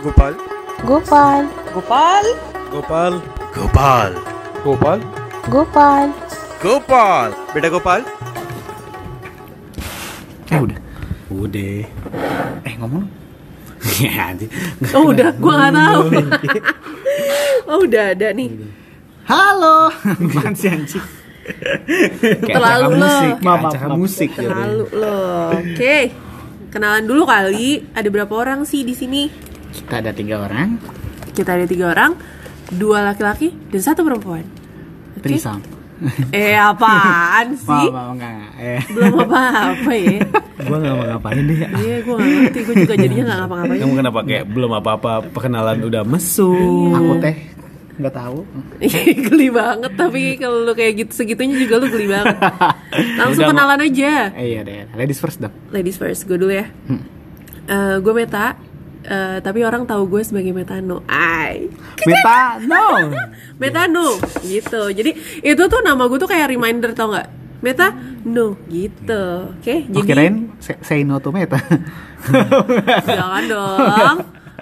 Gopal. Gopal, Gopal. Gopal. Gopal. Gopal. Gopal. Gopal. Beta Gopal. Eh udah. Udah. Eh ngomong. ya. Oh udah, gua nggak tahu. oh udah ada nih. Halo. Apaan sih anjing? Terlalu lo. musik, kayak Maaf, maaf, acara musik gitu. Terlalu loh. Oke. Kenalan dulu kali. Ada berapa orang sih di sini? Kita ada tiga orang. Kita ada tiga orang, dua laki-laki dan satu perempuan. Trisam. Eh apaan sih? Maaf, maaf, enggak, enggak. Eh, Belum apa-apa ya. Gua nggak mau ngapain deh. Iya, gue gak ngerti. Gue juga jadinya gak ngapa-ngapain. Kamu kenapa kayak belum apa-apa perkenalan udah mesum. aku teh nggak tahu. geli banget tapi kalau lu kayak gitu segitunya juga lu geli banget. Langsung Udah, kenalan aja. Eh iya deh. Ladies first dong. Ladies first, gue dulu ya. gue Meta, eh, tapi orang tahu gue sebagai Metano. Ai, Meta, no. Metano, gitu. Jadi itu tuh nama gue tuh kayak reminder tau nggak? Meta, no, gitu. Oke, Oh, jadi kirain say, say no to Meta. jangan dong.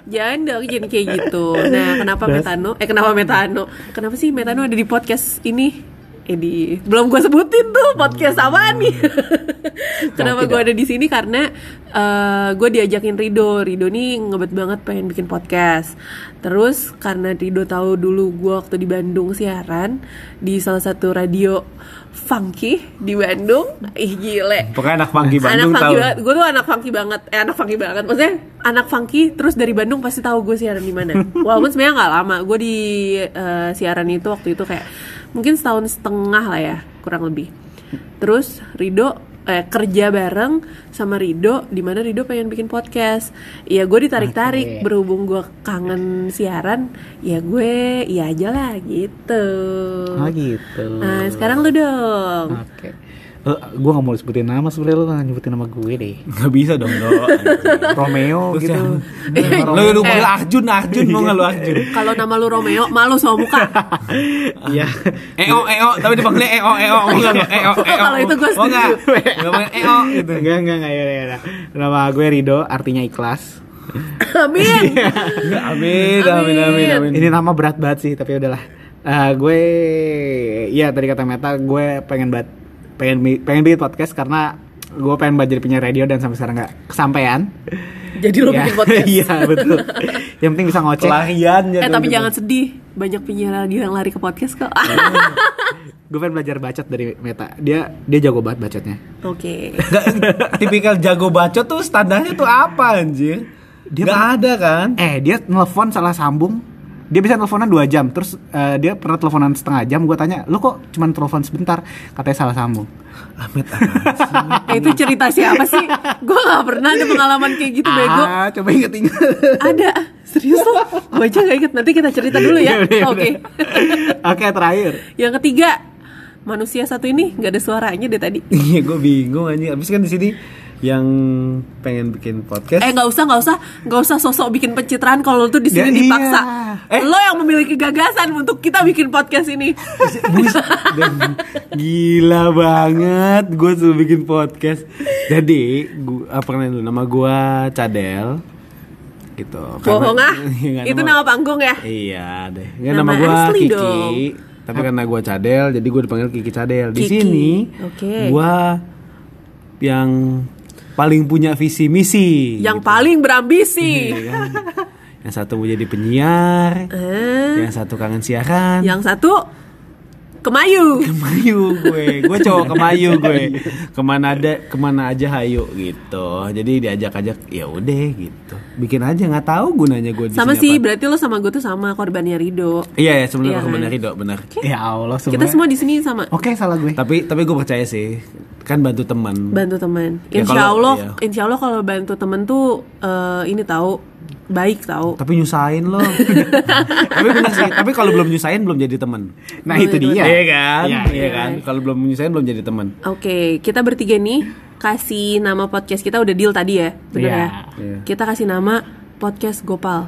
Jangan dong jadi kayak gitu. Nah, kenapa Metano? Eh, kenapa Metano? Kenapa sih Metano ada di podcast ini? Di belum gue sebutin tuh podcast apa nih? kenapa gue ada di sini karena eh, gue diajakin Rido. Rido nih ngebet banget pengen bikin podcast. Terus karena Rido tahu dulu gue waktu di Bandung siaran di salah satu radio funky di Bandung. Ih gile Pokoknya anak funky Bandung anak tahu. funky banget gue tuh anak funky banget eh anak funky banget maksudnya anak funky terus dari Bandung pasti tahu gue siaran di mana walaupun sebenarnya nggak lama gue di eh, siaran itu waktu itu kayak mungkin setahun setengah lah ya kurang lebih terus Rido eh, kerja bareng sama Rido di mana Rido pengen bikin podcast ya gue ditarik tarik Oke. berhubung gue kangen siaran ya gue iya aja lah gitu Oh gitu. nah sekarang lu dong Oke. Eh, gue gak mau sebutin nama sebenernya lu gak nyebutin nama gue deh Gak bisa dong, Do. Romeo Terus gitu yang- Lu lu panggil Arjun, Arjun mau nggak lu Arjun? kalau nama lu Romeo malu sama muka Iya Eo, Eo, tapi dipanggilnya Eo, Eo, mau nggak lu? Eo, Eo. Kalau itu gue Mau nggak? setuju. Nggak panggil Eo gitu. Enggak, enggak, enggak, ya, ya, ya. Nama gue Rido, artinya ikhlas amin Amin, amin, amin, amin. Ini nama berat banget sih, tapi udahlah Eh, Gue, ya tadi kata Meta, gue pengen banget pengen, pengen bikin podcast karena gue pengen jadi penyiar radio dan sampai sekarang nggak kesampaian. jadi lu Ya, bikin podcast Iya betul. Yang penting bisa ngoceh. Pelarian ya. eh tapi jangan sedih banyak penyiar radio yang lari ke podcast kok Gue pengen belajar bacot dari Meta. Dia dia jago banget bacotnya. oke Nggak, tipikal jago bacot tuh standarnya tuh apa anjir? Dia Nggak ada kan? Eh dia nelfon salah sambung. Dia bisa teleponan dua jam. Terus eh, dia pernah teleponan setengah jam. Gue tanya, lu kok cuma telepon sebentar? Katanya salah sambung. Amit amat. eh, itu cerita siapa sih gue gak pernah ada pengalaman kayak gitu bego Ah, coba inget-inget. ada serius lo gue aja gak inget nanti kita cerita dulu ya Iya, iya, oke Oke terakhir. yang ketiga manusia satu ini nggak ada suaranya deh tadi Iya, gue bingung anjing. Abis kan di sini yang pengen bikin podcast. Eh nggak usah nggak usah nggak usah sosok bikin pencitraan kalau lu tuh di sini Ya, iya. dipaksa. Eh. Lo yang memiliki gagasan untuk kita bikin podcast ini. Gila banget gue tuh bikin podcast jadi gua apa namanya dulu nama gue Cadel gitu Bohong ah. Iya, Itu nama panggung ya. iya deh Nggak, Nama nama, gue Kiki dong. tapi karena gue Cadel jadi gue dipanggil Kiki Cadel di Kiki, sini oke. gue yang paling punya visi misi Yang gitu. paling berambisi. Iya kan? yang satu mau jadi penyiar Eh, yang satu kangen siaran yang satu kemayu. kemayu gue gue cowok kemayu gue ke mana ada ke mana aja hayu gitu jadi diajak-ajak ya udah gitu bikin aja nggak tahu gunanya gue di Sama sih, apa. berarti lo sama gue tuh sama korbannya Rido. iya ya sebenarnya benar kan? Rido benar Ya Allah Kita sebenarnya- semua di sini sama. Oke salah gue. tapi tapi gue percaya sih kan bantu teman Bantu teman. Ya, Insya kalau- Allah, iya. insya Allah kalau bantu temen tuh eh, ini tahu baik tahu. tapi nyusahin loh tapi benar sih tapi kalau belum nyusahin belum jadi teman Nah itu dia. iya kan Iya, iya kan kalau belum nyusahin belum jadi teman Oke, kita bertiga nih kasih nama podcast kita udah deal tadi ya, bener Iya. ya? Iya. Kita kasih nama podcast Gopal.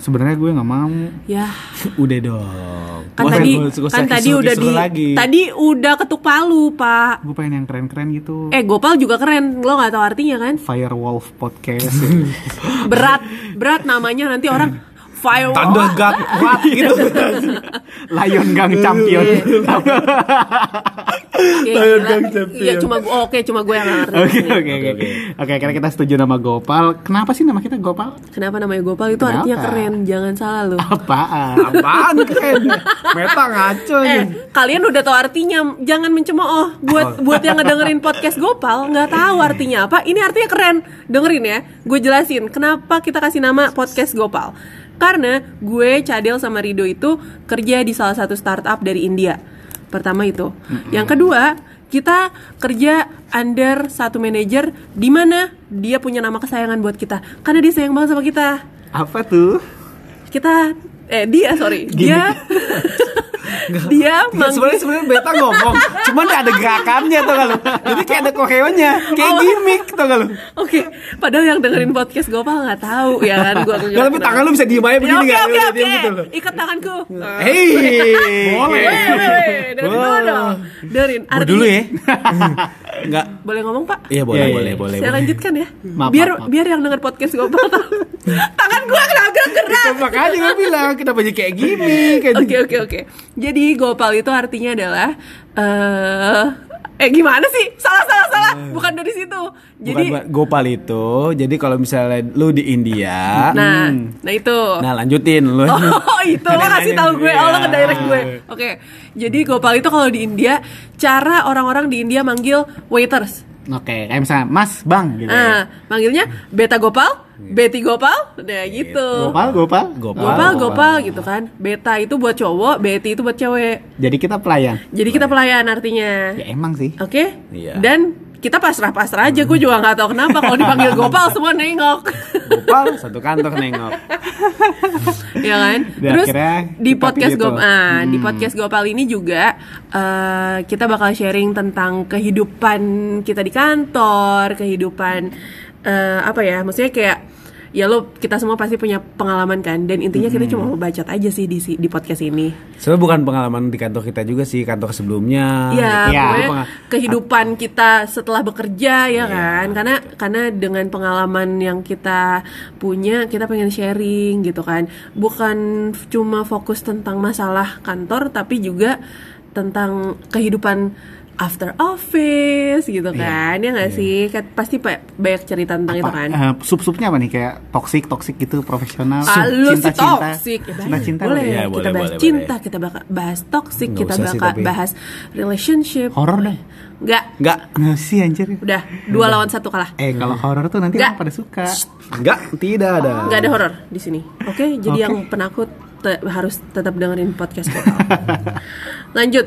Sebenarnya gue nggak mau. Ya, Udah dong. kan Masa tadi gua kan tadi udah di lagi. tadi udah ketuk palu, Pak. Gue pengen yang keren-keren gitu. Eh, Gopal juga keren. Lo nggak tahu artinya kan? Firewolf podcast. Berat, berat namanya nanti orang fire Thunder God what gitu. Lion Gang Champion. Iya, gila. Iya, cuma gue oke, cuma gue yang ngerti. Oke oke oke. Oke, karena kita setuju nama Gopal. Kenapa sih nama kita Gopal? Kenapa namanya Gopal itu Kenapa? artinya keren, jangan salah lo. Apaan? Apaan keren? Meta ngaco Eh, nih. kalian udah tahu artinya, jangan mencemooh. Buat buat yang ngedengerin podcast Gopal nggak tahu artinya apa. Ini artinya keren. Dengerin ya, gue jelasin kenapa kita kasih nama podcast Gopal. Karena gue Cadel sama Rido itu kerja di salah satu startup dari India. Pertama itu. Yang kedua, kita kerja under satu manajer di mana dia punya nama kesayangan buat kita. Karena dia sayang banget sama kita. Apa tuh? Kita eh dia sorry, dia dia mang- Sebenarnya sebenarnya beta ngomong, cuman ada gerakannya tuh kalau. Jadi kayak ada koreonya, kayak Oh. gimmick tuh kalau. Oke, padahal yang dengerin podcast Gopal nggak tahu ya kan gua. Kalau tapi tangan lu bisa diem aja Ya, begini oke nggak? oke oke. gitu loh. Ikat tanganku. Hei, Boleh. Weh, weh. Dengerin dong. Artinya- dulu ya. Enggak. Boleh ngomong Pak? Iya boleh Iya, iya, boleh iya. boleh. Saya boleh. lanjutkan ya. Maaf, biar maaf, biar yang denger podcast Gopal tahu. Tangan gua kenapa gerak? Makanya gue bilang kenapa jadi kayak kayak Oke oke oke. Jadi Gopal itu artinya adalah eh eh gimana sih? Salah salah salah. Bukan dari situ. Bukan Jadi buat Gopal itu. Jadi kalau misalnya lu di India, nah, nah itu. nah lanjutin lu. Oh itu lo kasih tahu gue, oh lo Iya. ngedirect gue. Oke, jadi Gopal itu kalau di India cara orang-orang di India manggil waiters. Oke, kayak misalnya Mas, Bang gitu. ya. Nah, manggilnya Beta Gopal, Betty Gopal, udah gitu. Gopal, Gopal. Gopal. Gopal, Gopal gitu kan. Beta itu buat cowok, Betty itu buat cewek. Jadi kita pelayan. Jadi kita pelayan artinya. Ya emang sih. Oke? Iya. Dan kita pasrah-pasrah aja, gue juga nggak tahu kenapa kalau dipanggil Gopal semua nengok. Gopal satu kantor nengok. ya kan? Dan Terus di podcast tuh. Gopal, ah, di podcast Gopal ini juga eh, kita bakal sharing tentang kehidupan kita di kantor, kehidupan eh, apa ya? Maksudnya kayak ya lo kita semua pasti punya pengalaman kan dan intinya kita cuma mau bacot aja sih di di podcast ini. Sebenarnya bukan pengalaman di kantor kita juga sih, kantor sebelumnya. Iya, Ya, pokoknya itu pengal- kehidupan kita setelah bekerja Iya. ya kan, karena karena dengan pengalaman yang kita punya, kita pengen sharing gitu kan, bukan cuma fokus tentang masalah kantor, tapi juga tentang kehidupan after office gitu kan, ya nggak sih? Kan pasti pa- banyak cerita tentang itu Apa, kan. eh, sup-supnya apa nih? Kayak toxic toxic gitu profesional Ah, lu sih cinta-cinta. toxic ya, cinta cinta boleh. Ya, kita boleh, bahas boleh, cinta kita bakal bahas toxic Nggak kita sih, bakal tapi. bahas relationship. Horor deh. Nggak Enggak, nggak sih anjir. Udah dua lawan satu kalah. Eh kalau horor tuh nanti Nggak. orang pada suka. Enggak, tidak ada. nggak ada horor di sini. Oke Oke. jadi yang penakut te- harus tetap dengerin podcast lanjut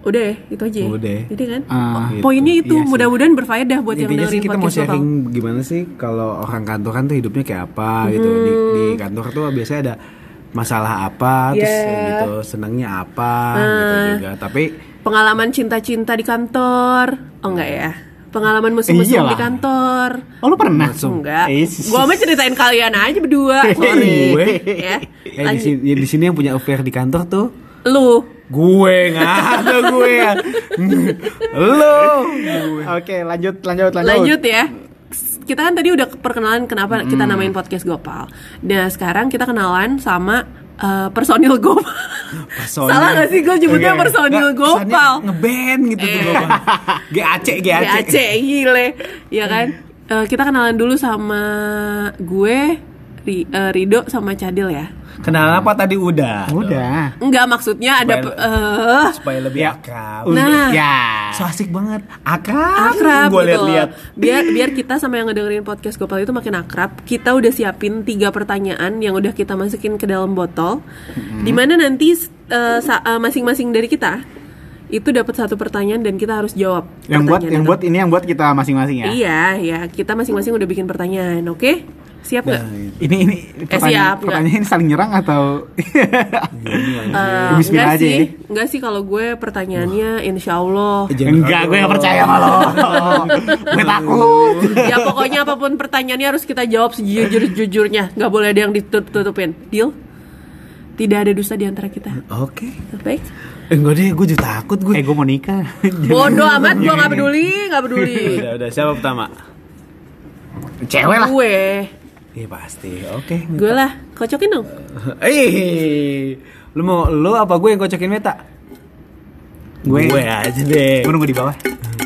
udah ya itu aja ya? Udah. Jadi kan Oh, poinnya itu Iya sih. mudah-mudahan berfaedah buat yang Intinya sih dengerin kita mau sharing gimana sih kalau orang kantor kan tuh hidupnya kayak apa gitu. Di, di kantor tuh biasanya ada masalah apa, terus Hmm. Yeah. gitu senangnya apa gitu Ah. juga. Tapi pengalaman cinta-cinta di kantor oh enggak ya pengalaman musim-musim di kantor oh lu pernah enggak Eh, sis- gua mah ceritain kalian aja berdua sorry ya eh, di, lanjut sini, di sini yang punya affair di kantor tuh lu gue nggak ada gue ya. Lo. oke lanjut lanjut lanjut lanjut ya kita kan tadi udah perkenalan kenapa kita namain podcast Gopal nah sekarang kita kenalan sama eh, personil Gopal Personil. salah gak sih gue nyebutnya Oke. personil Nggak, Gopal ngeband gitu tuh Eh. Gopal. GAC GAC. GAC gile ya kan Eh, kita kenalan dulu sama gue eh, Rido sama Cadil ya Kenalan apa tadi udah? udah Enggak maksudnya ada Supaya- eh Supaya lebih Ya. akrab. Nah. ya So asik banget. Akrab. akrab Gue gitu. lihat-lihat. Biar biar kita sama yang ngedengerin podcast Gopal itu makin akrab. Kita udah siapin tiga pertanyaan yang udah kita masukin ke dalam botol. Di mana nanti eh, eh, masing-masing dari kita itu dapat satu pertanyaan dan kita harus jawab. yang buat yang itu. buat ini yang buat kita masing-masing ya Iya, ya kita masing-masing udah bikin pertanyaan, oke? Siap nggak? Ini ini Eh, pertanyaan, siap, nggak? pertanyaan ini saling nyerang atau Eh, Bismillah enggak aja sih, ya. enggak sih kalau gue pertanyaannya insya Allah. enggak gue gak percaya sama lo. gue takut. ya pokoknya apa pun pertanyaannya harus kita jawab sejujur-jujurnya. Nggak boleh ada yang ditutup-tutupin. Deal? Tidak ada dusta di antara kita. Oke. Baik. Eh, enggak deh, gue juga takut gue. Eh gue mau nikah. Bodoh amat, gue nggak peduli, nggak peduli. udah, udah. Siapa pertama? Cewek lah. gue, Iya pasti. Oke. gue lah. Kocokin dong. Eh, lu mau lu apa gue yang kocokin meta? Gue gue aja deh. gue nunggu di bawah.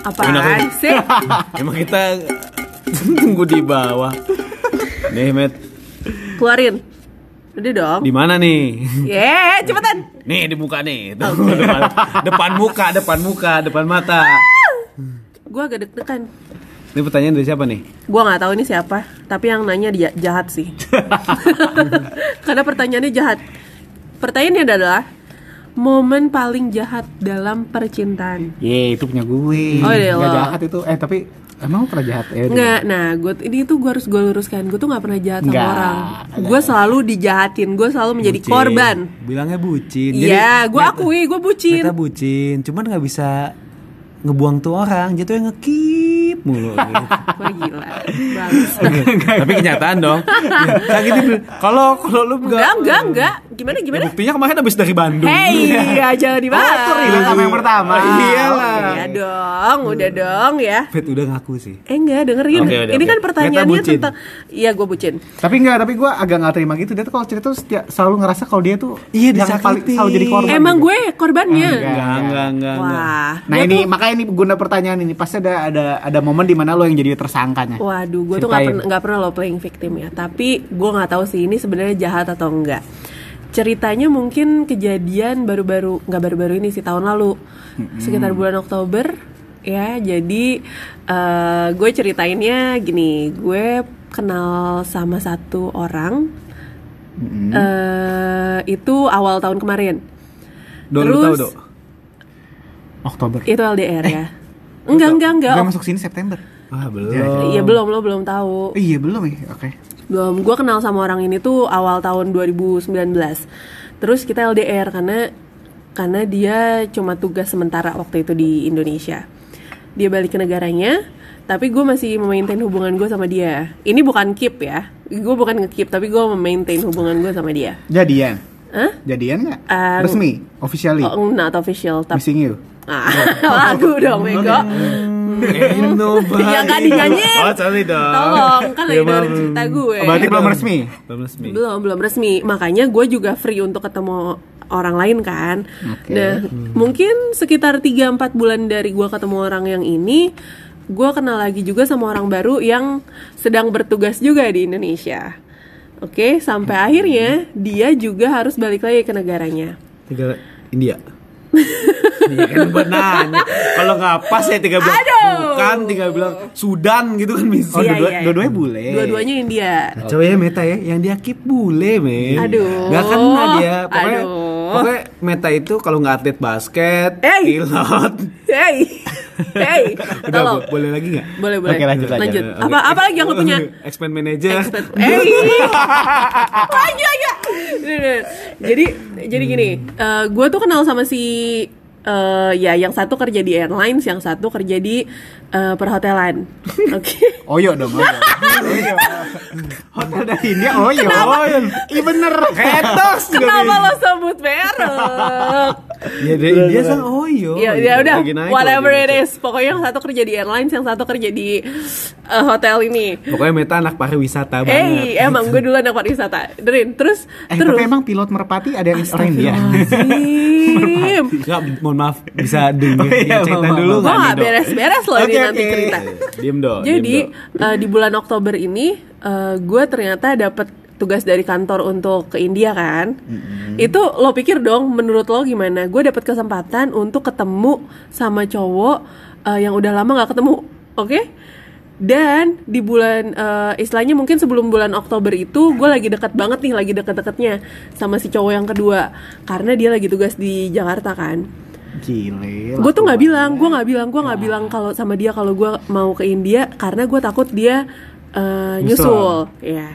Apaan sih? Emang kita tunggu di bawah. Nih, Met. Keluarin. Udah dong. Di mana nih? Ye, cepetan. Nih di muka nih. Tuh, depan, depan muka, depan muka, depan mata. Gue agak deg-degan. Ini pertanyaan dari siapa nih? Gue nggak tahu ini siapa, tapi yang nanya dia jahat sih. Karena pertanyaannya jahat. Pertanyaannya adalah momen paling jahat dalam percintaan. Ye itu punya gue. Oh, iya, Nggak lo. jahat itu. Eh tapi emang pernah jahat? Eh, Enggak, nah gue ini tuh gue harus gue luruskan. Gue tuh nggak pernah jahat sama orang. Gue selalu dijahatin. Gue selalu menjadi Bucin. korban. Bilangnya bucin. Iya, gue akui gue bucin. Meta bucin, cuman nggak bisa ngebuang tuh orang, jatuhnya ngekip mulu gitu. Wah gila, bagus. Tapi kenyataan dong. Gitu kalau kalau lu Enggak, enggak, enggak. Gimana, gimana? Buktinya kemarin habis dari Bandung. Hey, ya jangan dibahas. Itu sama yang pertama. Iyalah. Ya dong, udah dong ya. Fet udah ngaku sih. Eh enggak, dengerin. Oke, udah, Ini oke. kan pertanyaannya tentang Iya, gue bucin. Tapi enggak, tapi gue agak nggak terima gitu. Dia tuh kalau cerita tuh setiap, selalu ngerasa kalau dia tuh Iya, yang paling disakiti. selalu jadi korban. Emang gitu. gue korbannya. Enggak. Enggak, enggak, enggak. enggak. Wah. Nah ini tuh- makanya ini guna pertanyaan ini pasti ada ada ada momen di mana lo yang jadi tersangkanya. Waduh, gue tuh nggak pernah nggak pernah lo playing victim ya. Tapi gue nggak tahu sih ini sebenarnya jahat atau enggak. Ceritanya mungkin kejadian baru-baru nggak baru-baru ini sih tahun lalu sekitar bulan Oktober ya. Jadi eh, gue ceritainnya gini, gue kenal sama satu orang. eh itu awal tahun kemarin. Do, Terus- tahu, Do? Oktober. Itu LDR ya. Enggak, enggak, enggak. Udah masuk sini September. Wah, belum. Iya belum lo belum tahu. Iya belum ya. Oke. Belum, gue kenal sama orang ini tuh awal tahun 2019 Terus kita LDR karena karena dia cuma tugas sementara waktu itu di Indonesia Dia balik ke negaranya Tapi gue masih memaintain hubungan gue sama dia Ini bukan keep ya Gue bukan nge-keep tapi gue memaintain hubungan gue sama dia Jadian. Hah? Jadian nggak? Um, Resmi, officially. Oh, not official tapi Missing you. ah, lagu dong bego Eno Ya nggak dinyanyiin. Oh, sorry dong. Tolong kan lagi Ya, dengerin cerita gue Oh, berarti belum resmi. Belum resmi. belum belum resmi makanya gue juga free untuk ketemu orang lain kan Oke. nah mungkin sekitar 3-4 bulan dari gue ketemu orang yang ini gue kenal lagi juga sama orang baru yang sedang bertugas juga di Indonesia oke sampai akhirnya dia juga harus balik lagi ke negaranya Tiga India. Iya kan buat nanya. Kalau nggak pas ya tiga bilang Aduh. bukan, tinggal bilang Sudan gitu kan bisa. Oh, Iya, dua-dua- iya, dua-duanya bule. dua-duanya India Nah, cowok ya Meta ya, yang dia keep bule men. Aduh. Gak kena dia. Pokoknya, Aduh. pokoknya Meta itu kalau nggak atlet basket, Hey. pilot. hey hey Udah tolong bo- boleh lagi nggak? boleh boleh Oke, lanjut, lanjut. apa apa lagi yang lo punya Expand manager. Expert. Eh, aja aja. Jadi jadi gini, gue tuh kenal sama si eh, ya yang satu kerja di airlines, yang satu kerja di eh, perhotelan. Oke. Oyo dong, Oyo. Oyo. Hotel dari India Oyo. Oyo. Iya bener. Ketos juga Kenapa lo sebut merek? Ya dari India kan oh iya. Ya, ya udah, naik whatever it is. Pokoknya yang satu kerja di airlines, yang satu kerja di eh, hotel ini. Pokoknya Meta anak pariwisata Eh, banget. emang gue dulu anak pariwisata. Derin, terus Eh, terus. tapi emang pilot merpati ada yang orang India. Astagfirullahaladzim. Enggak, mohon maaf bisa denger Oh, iya, cerita maaf, dulu Gue gak beres-beres loh ini Oke, nanti cerita. Diem dong. Jadi eh, di bulan Oktober ini eh, gue ternyata dapat tugas dari kantor untuk ke India kan. Itu lo pikir dong, menurut lo gimana? Gue dapat kesempatan untuk ketemu sama cowok eh, yang udah lama nggak ketemu, oke? Dan di bulan eh, istilahnya mungkin sebelum bulan Oktober itu gue lagi dekat banget nih, lagi deket-deketnya sama si cowok yang kedua karena dia lagi tugas di Jakarta kan Gile. gue tuh nggak bilang gue nggak bilang gue nggak bilang kalau sama dia kalau gue mau ke India karena gue takut dia eh, Nyusul. nyusul. Ya.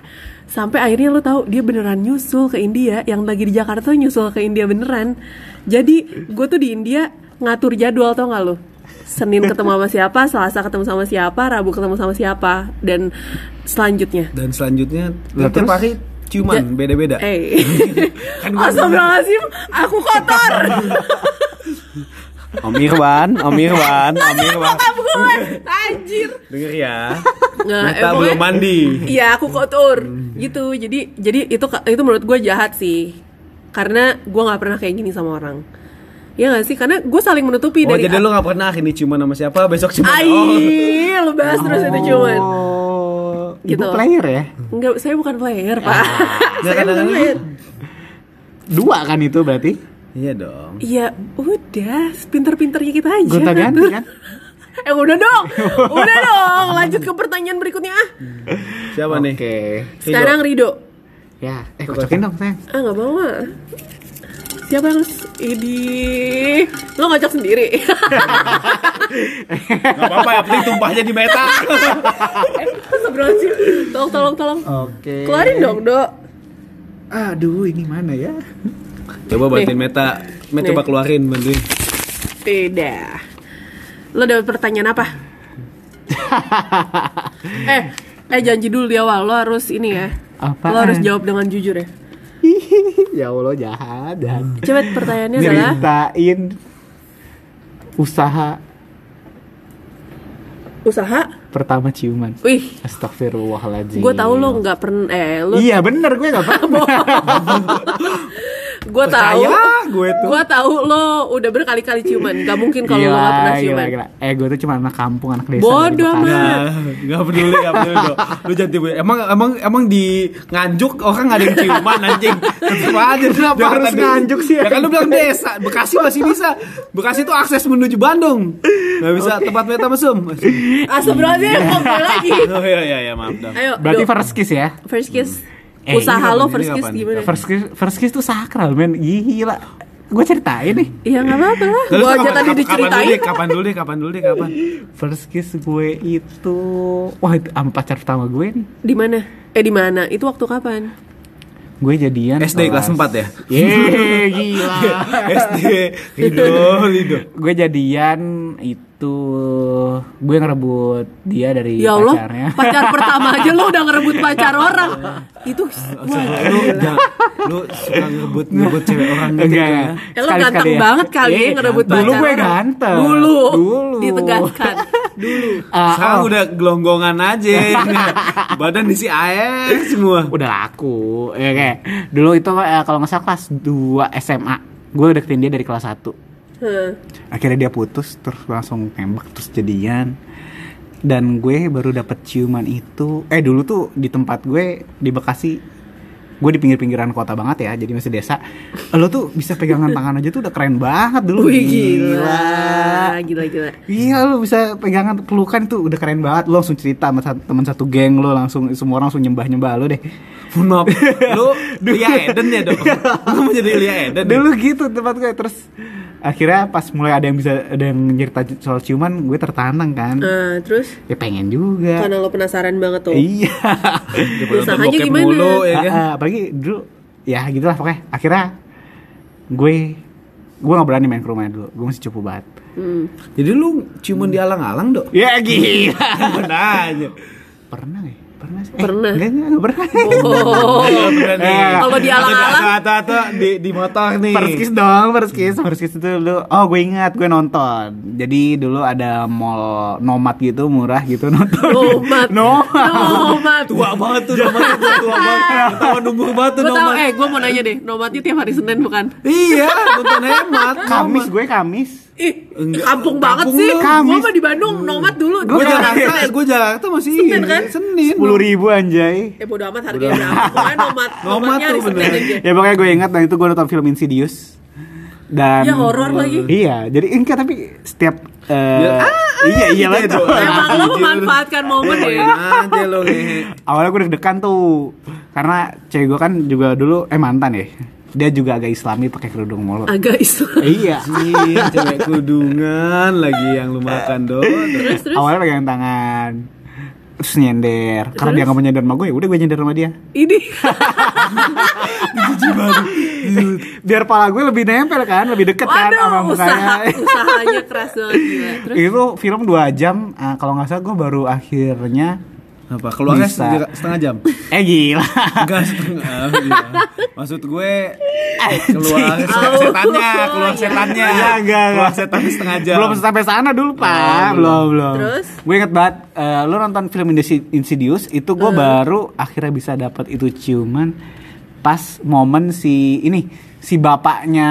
Sampai akhirnya lo tahu dia beneran nyusul ke India, yang lagi di Jakarta nyusul ke India beneran. Jadi gue tuh di India ngatur jadwal tau gak lo? Senin ketemu sama siapa, Selasa ketemu sama siapa, Rabu ketemu sama siapa, dan selanjutnya. Dan selanjutnya Lah, tiap hari ciuman Ja- beda-beda. Eh, Kan Astagfirullahaladzim, aku kotor. Om Irwan, Om Irwan, Om Irwan. Anjir. Denger ya. Nggak, Meta eh, pokoknya- belum mandi. Iya, aku kotor. Gitu. Jadi jadi itu itu menurut gue jahat sih. Karena gue nggak pernah kayak gini sama orang. Ya gak sih? Karena gue saling menutupi Oh dari jadi lu gak pernah ini ciuman sama siapa besok ciuman Ai, oh. lu bahas terus itu cuman. Oh, Gitu. ibu player ya? Enggak, saya bukan player, Pak. Ya, saya bukan player. Dua kan itu berarti? Iya dong. Iya, udah, pinter-pinternya kita aja. Gonta ganti kan? Eh udah dong, udah dong. Lanjut ke pertanyaan berikutnya ah. Siapa nih? Oke. Sekarang Rido. Ya, eh kocokin dong, sayang. Ah nggak mau ah. Siapa yang ini? Lo ngajak sendiri. Gak apa-apa penting tumpahnya di meta. Sebelum sih. Tolong, tolong, tolong. Oke. Keluarin dong, Dok. Aduh, ini mana ya? Coba bantuin meta. Meta Nih. coba keluarin bantuin. Tidak. Lo dapet pertanyaan apa? eh, eh janji dulu di awal lo harus ini ya. Apaan? Lo harus jawab dengan jujur ya. ya Allah jahat, jahat. Coba pertanyaannya adalah Ceritain usaha usaha. pertama ciuman. Wih, Astagfirullahaladzim. gue tahu lo nggak pernah. Eh, lo Iya bener gue gak pernah. gue tahu. Gue tuh. Gue tahu lo udah berkali-kali ciuman. Gak mungkin kalau lo gak pernah ciuman. gila. Eh gue tuh cuma anak kampung, anak desa. Bodoh dari Bekasi. amat. Nah, gak peduli, gak peduli dong. Lu jangan tiba Emang emang emang di nganjuk orang gak ada yang ciuman anjing. Tetep aja Kenapa harus nganjuk sih, Ya kan lu bilang desa. Bekasi masih bisa. Bekasi tuh akses menuju Bandung. Gak bisa tempat meta mesum. Astagfirullahaladzim, ngobrol lagi. Oh iya iya iya maaf dong. Ayo, Berarti first kiss ya? first kiss. Eh, Usaha ini lo first kiss gimana? First kiss, first kiss tuh sakral men. Gila. Gue ceritain nih. Iya nggak apa-apa lah. Gue aja kapan- tadi kapan- Kapan dulu diceritain. deh, kapan dulu deh, kapan dulu deh, kapan? First kiss gue itu wah itu sama pacar pertama gue nih. Di mana? Eh di mana? Itu waktu kapan? Gue jadian SD kelas 4 ya? Yeay, gila. SD Lido Lido gue jadian itu gue ngerebut dia dari Ya Allah, pacarnya. pacar pertama aja lo udah ngerebut pacar orang. Itu wah. Lu Lu suka ngebut ngebut cewek orang gitu Enggak. ya Ya lo ganteng ya. banget kali ya Eh, ngerebut pacar Dulu gue ganteng. Dulu. Dulu. Ditegaskan. Dulu. Ah, Sekarang oh, udah gelonggongan aja Badan diisi air semua udah laku. Ya kayak dulu itu eh, kalau nggak salah kelas 2 SMA. Gue deketin dia dari kelas 1. Hah. akhirnya dia putus terus langsung tembak terus jadian dan gue baru dapet ciuman itu eh dulu tuh di tempat gue di Bekasi gue di pinggir-pinggiran kota banget ya jadi masih desa. Lo tuh bisa pegangan tangan aja tuh udah keren banget dulu. Wih gila. Gila. Gila. Iya lo bisa pegangan pelukan itu udah keren banget. Lo langsung cerita sama teman satu geng lo langsung semua orang langsung nyembah nyembah lo deh. Maaf. Lu Lia Eden ya dong? Lu mau jadi Lia Eden ya? dulu gitu tempat gue terus akhirnya pas mulai ada yang bisa ada yang nyerita soal ciuman gue tertantang kan Ah, terus ya pengen juga karena lo penasaran banget tuh. iya Usahanya gimana? mulu, ya kan? Ah, ah, apalagi dulu ya gitulah pokoknya akhirnya gue gue nggak berani main ke rumahnya dulu gue masih cupu banget Hmm. Jadi lu ciuman di alang-alang dok? ya gila aja pernah ya pernah sih Pernah. enggak enggak enggak pernah Oh. Eh, Kalau di alang-alang? Atau- atau- atau di, di motor nih First kiss dong, first kiss, first kiss itu dulu. Oh, gue ingat, gue nonton. Jadi dulu ada mall nomad gitu, murah gitu nonton. Nomad. Nomad. Nomad. Tua banget tuh nomad Tua tua banget Tahun umur banget tuh nomad eh gue mau nanya deh, nomadnya tiap hari Senin bukan? Iya nonton hemat Kamis gue Kamis. Ih, Enggak. kampung banget Kampung sih. Kamis. mah di Bandung, nomad dulu. Gue Di Jakarta, gue Jakarta masih Senin, ini, kan? Senin. Sepuluh ribu anjay. Eh bodo amat harganya berapa. Pokoknya nomad. Nomad tuh bener. aja. Ya pokoknya gue ingat dan itu gue nonton film Insidious. Dan Ya, horor lagi. Iya, jadi enggak tapi setiap eh, Ya, iya iya lah itu. ya, Emang lo memanfaatkan momen ya. aja lo. Awalnya gue deg-degan tuh karena cewek gue kan juga dulu eh mantan ya. Dia juga agak Islami pakai kerudung mulu. Agak Islam. iya. Ih, cewek kudungan lagi yang lu makan do. Terus terus. Awalnya pegang tangan. terus nyender karena dia nggak mau nyender sama gue ya udah gue nyender sama dia Ini biar pala gue lebih nempel kan lebih deket kan sama Waduh, usaha, mukanya usahanya keras banget gila. Terus itu film dua jam ah, kalau nggak salah gue baru akhirnya Apa? Keluarnya Bisa. setengah, setengah jam? eh gila Enggak setengah. iya. Maksud gue keluar setannya, keluar setannya. Iya, enggak, Keluar setannya setengah jam. belum sampai sana dulu pak belum belum Terus? gue inget banget eh, lu nonton film Insi- Insidious itu gue baru akhirnya bisa dapat itu ciuman pas momen si ini si bapaknya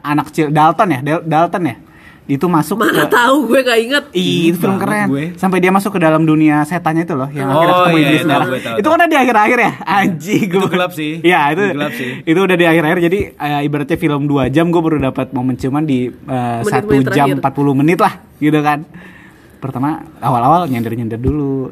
anak kecil Dalton ya Dal- Dalton ya itu masuk mana ke tahu gue gak inget. Ih, itu film keren. gue. Sampai dia masuk ke dalam dunia setannya itu loh, yang Oh, akhirnya ketemu iya, iblis iya, merah. tahu gue, tahu, Itu kan di akhir-akhir ya, anjing. Itu gelap sih. Iya, itu Itu gelap sih. Itu udah di akhir-akhir. Jadi eh, ibaratnya film 2 jam gue baru dapat momen cuman di eh, satu Menit-menit jam terakhir. 40 menit lah, gitu kan. Pertama awal-awal nyender-nyender dulu.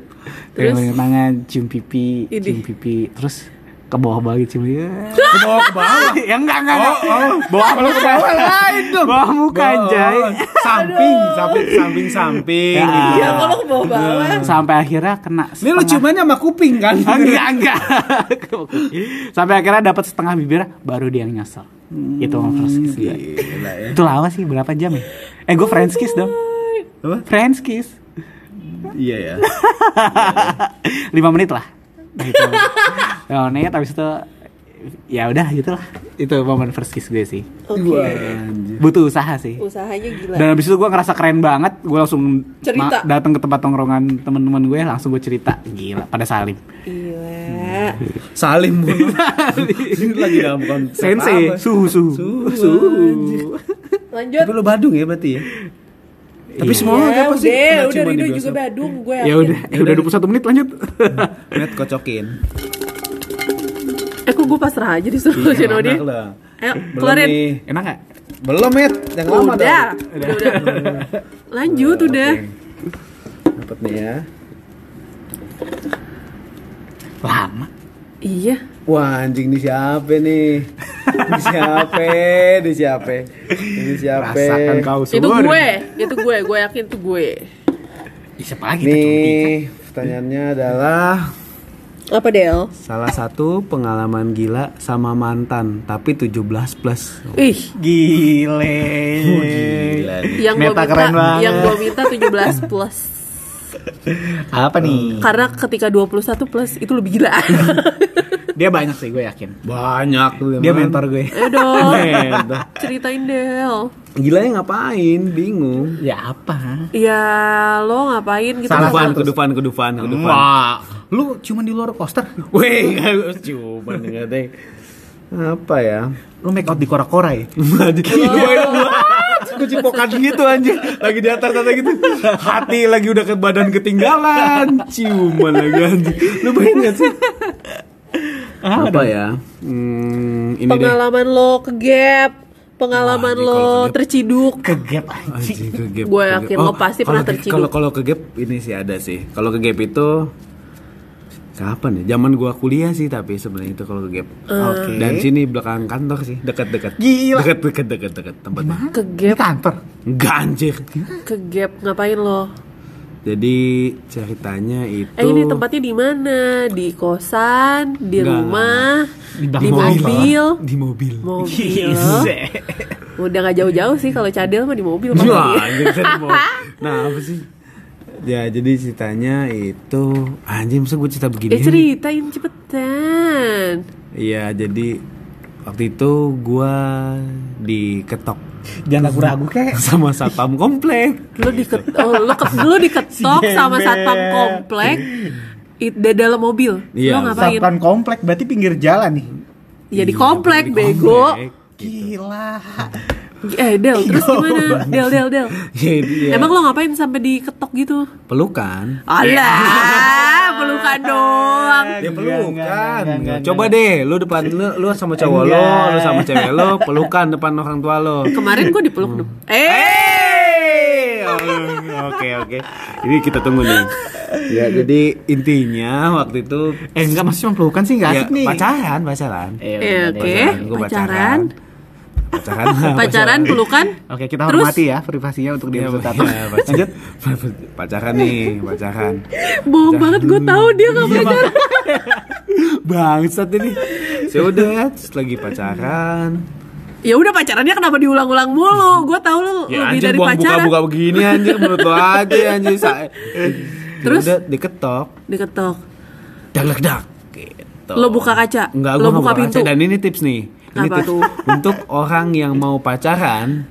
Terus? Tangan, cium pipi, Ini. cium pipi, terus ke bawah bagi cium ya. Ke bawah ke bawah. ya enggak enggak. Oh, enggak. oh. Bawah Kalau ke bawah lain dong. Bawah muka anjay. Oh, Samping, samping, samping, samping. Ya. gitu. Ya kalau ke bawah-bawah. Sampai akhirnya kena Ini lu ciumannya sama kuping kan? enggak enggak sampai akhirnya dapat setengah bibir baru dia yang nyesel itu sama first kiss Gila ya. itu lama sih berapa jam ya eh gue French kiss dong Apa? French kiss Iya ya. lima menit lah gitu lima menit habis itu ya udah gitu lah itu momen first kiss gue sih Oke. Wah, butuh usaha sih Usahanya gila. dan habis itu gue ngerasa keren banget gue langsung Cerita. ma- datang ke tempat tongkrongan teman-teman gue langsung gue cerita gila pada salim Gila. Salim mulu. Ini lagi dalam konsep sensei suhu suhu Suhu, anjir. Lanjut. Tapi lu Badung ya berarti ya? Tapi semua Ya, orang apa sih? udah, udah Rido di juga? Badung, gue ya udah ya udah 21 menit lanjut Net kocokin. Eh kok gue pasrah aja disuruh Iya, lah. Ayo, Belum keluarin. nih. enak gak? Belum, Met. Yang lama Udah. dong. Udah, udah. Lanjut udah. Dapat nih ya. lama Iya. Wah, anjing ini siapa nih? Ini siapa? Ini siapa? Ini siapa? rasakan kau Itu gue, itu gue, gue yakin itu gue. Ih, siapa lagi? Nih, pertanyaannya adalah Apa Del? salah satu pengalaman gila sama mantan tapi 17 plus. Ih, Gile. Gila nih. yang gue Meta minta, keren banget. yang gue minta 17 plus. Apa nih? Karena ketika 21 plus itu lebih gila. Dia banyak sih gue yakin. Banyak tuh Dia emang. mentor gue. Ayo dong, ceritain Del. Gilanya ngapain? Bingung. Ya apa? Ya lo ngapain gitu Salah Kedufan, kedufan, kedufan, kedufan. Wah, lu cuma di luar coaster. Weh, cuman enggak deh. Apa ya? Lu make out di kora-kora ya? Gue cipokan gitu anjir Lagi di atas atas gitu Hati lagi udah ke badan ketinggalan Ciuman lagi anjir Lu bayangin gak sih? Apa ya? Hmm, ini deh Pengalaman lo ke gap, pengalaman Wah, lo ke gap. terciduk. Kegap anjing. Anjing, ke gap, Gue ke yakin gap. lo pasti pernah ke- terciduk. Kalau kalau ke gap ini sih ada sih. Kalau ke gap itu kapan ya? Zaman gua kuliah sih tapi sebenarnya itu kalau ke gap. Oke. Dan sini belakang kantor sih, dekat-dekat. Gila. Dekat dekat dekat dekat tempatnya. Ke Di gap, kantor. Enggak anjir. ke gap ngapain lo? Jadi ceritanya itu Eh ini tempatnya di mana? Di kosan, di Enggak. rumah, Di di, mobil. di mobil. Mobil. Gile. Udah gak jauh-jauh sih kalau cadel mah di mobil Wah, mobil. Nah, apa sih? Ya, jadi ceritanya itu anjing masa gue cerita begini. Eh ceritain cepetan. Iya, jadi waktu itu gua diketok Jangan ragu-ragu kek. sama satpam komplek. Lo diket oh, lo, ke, lo diketok sama satpam komplek di dalam mobil. Iya. Lo ngapain? Satpam komplek berarti pinggir jalan nih. Ya di komplek bego. Komplek, gitu. Gila. Eh Del, terus gimana? Del, Del, Del. Jadi ya, Emang lo ngapain sampai diketok gitu? pelukan. Alah, pelukan doang. Ya pelukan. Coba deh, lu depan lu, lu sama cowok lo, lu sama cewek lo, pelukan depan orang tua lo. Kemarin gue dipeluk. Eh, Eh, oh, oke oke. Ini kita tunggu nih. Ya, jadi intinya waktu itu Eh enggak masih cuma pelukan sih enggak ya, asik nih. pacaran, pacaran. Eh, Eh, oke. Gua pacaran. pacaran lah, Pacaran, pelukan. Oke, kita Terus? hormati ya privasinya untuk di Iya, episode satu. iya, pacar- Lanjut. pacaran nih pacaran Bohong banget gue tahu dia gak pacaran. bangsat ini ya udah terus lagi pacaran Ya udah pacarannya kenapa diulang-ulang mulu? Gue tahu lu ya lebih anjir dari buang pacaran. buka-buka begini anjir menurut lo aja anjir sa- Terus? Ya udah diketok Diketok. dak dak dak gitu. Lo buka kaca? Enggak, Lo gua nggak buka buka pintu? kaca. Dan ini tips nih. Ini Apa tips tuh? untuk orang yang mau pacaran.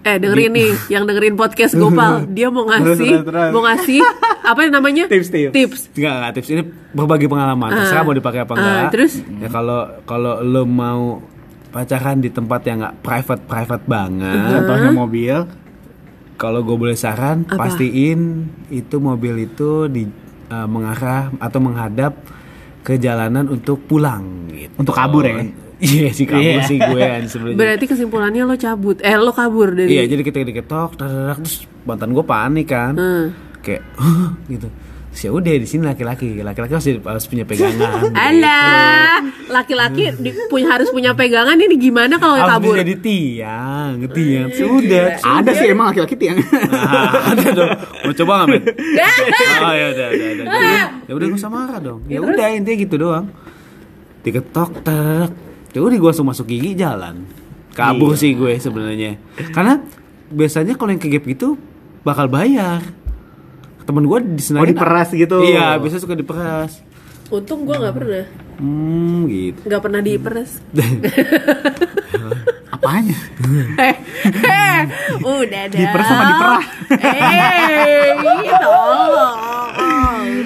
Eh dengerin nih, yang dengerin podcast Gopal, dia mau ngasih, Terus, terus, terus. mau ngasih apa yang namanya? Tips, tips. Tips. Enggak, enggak tips ini berbagi pengalaman. Terserah Ah. mau dipakai apa Ah, enggak. terus? Ya kalau kalau lo mau pacaran di tempat yang enggak private private banget. Contohnya mobil. Kalau gue boleh saran, Apa? pastiin itu mobil itu di eh, mengarah atau menghadap ke jalanan untuk pulang gitu. Untuk kabur ya? Iya sih kabur Iya. sih gue kan sebenarnya. Berarti kesimpulannya lo cabut, eh lo kabur dari. Iya, jadi kita diketok, terus mantan gue panik kan, Hmm. kayak gitu. Terus ya udah di sini laki-laki, laki-laki harus, harus punya pegangan. Alah, laki-laki punya harus punya pegangan ini gimana kalau Harus kabur? bisa di tiang, tiang. Sudah, Ada sih emang laki-laki tiang. Nah, ada dong. Mau coba nggak men? oh ya udah, udah, udah. Ya udah gue sama marah dong. Ya udah intinya gitu doang. Diketok, tak. Ya udah gue langsung masuk gigi jalan. Kabur sih gue sebenarnya. Karena biasanya kalau yang kegep gitu bakal bayar. Temen gue di Oh, diperas gitu. Iya, biasa suka diperas. Untung gue nggak pernah, Hmm, gitu. nggak pernah diperes. Apanya? Eh, eh, udah dah. Diperes sama diperah? Eh, tolong.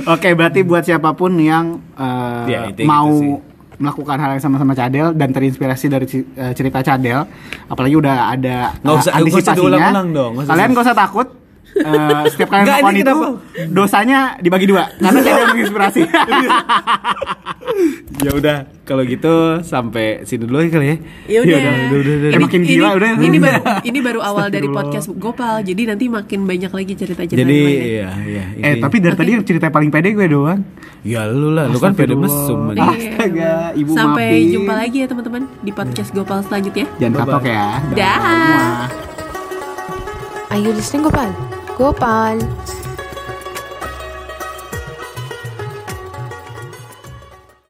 Oke, berarti buat siapa pun yang eh, Ya, mau gitu sih. Melakukan hal yang sama-sama Cadel dan terinspirasi dari eh, cerita Cadel, apalagi udah ada Nggak usah- nggak usah antisipasinya. diulang-ulang dong, Kalian gak usah takut. Eh, setiap kalian Nggak, melakukan ini itu kenapa? dosanya dibagi dua karena Cadel menginspirasi. ya udah, kalau gitu sampai sini dulu ya kali ya. Ya udah. udah, udah, udah. Eh, makin ini, gila udah. Ini baru ini baru awal dari podcast Gopal. Jadi nanti makin banyak lagi cerita-cerita Jadi lainnya. iya iya. eh, ini- tapi dari tadi yang cerita paling pede gue doang. ya lu lah, lu kan pede mesum. Iya. Astaga, ibu Sampai jumpa lagi ya teman-teman di podcast Gopal selanjutnya. Jangan kapok ya. Dah. Are you listening, Gopal? Gopal.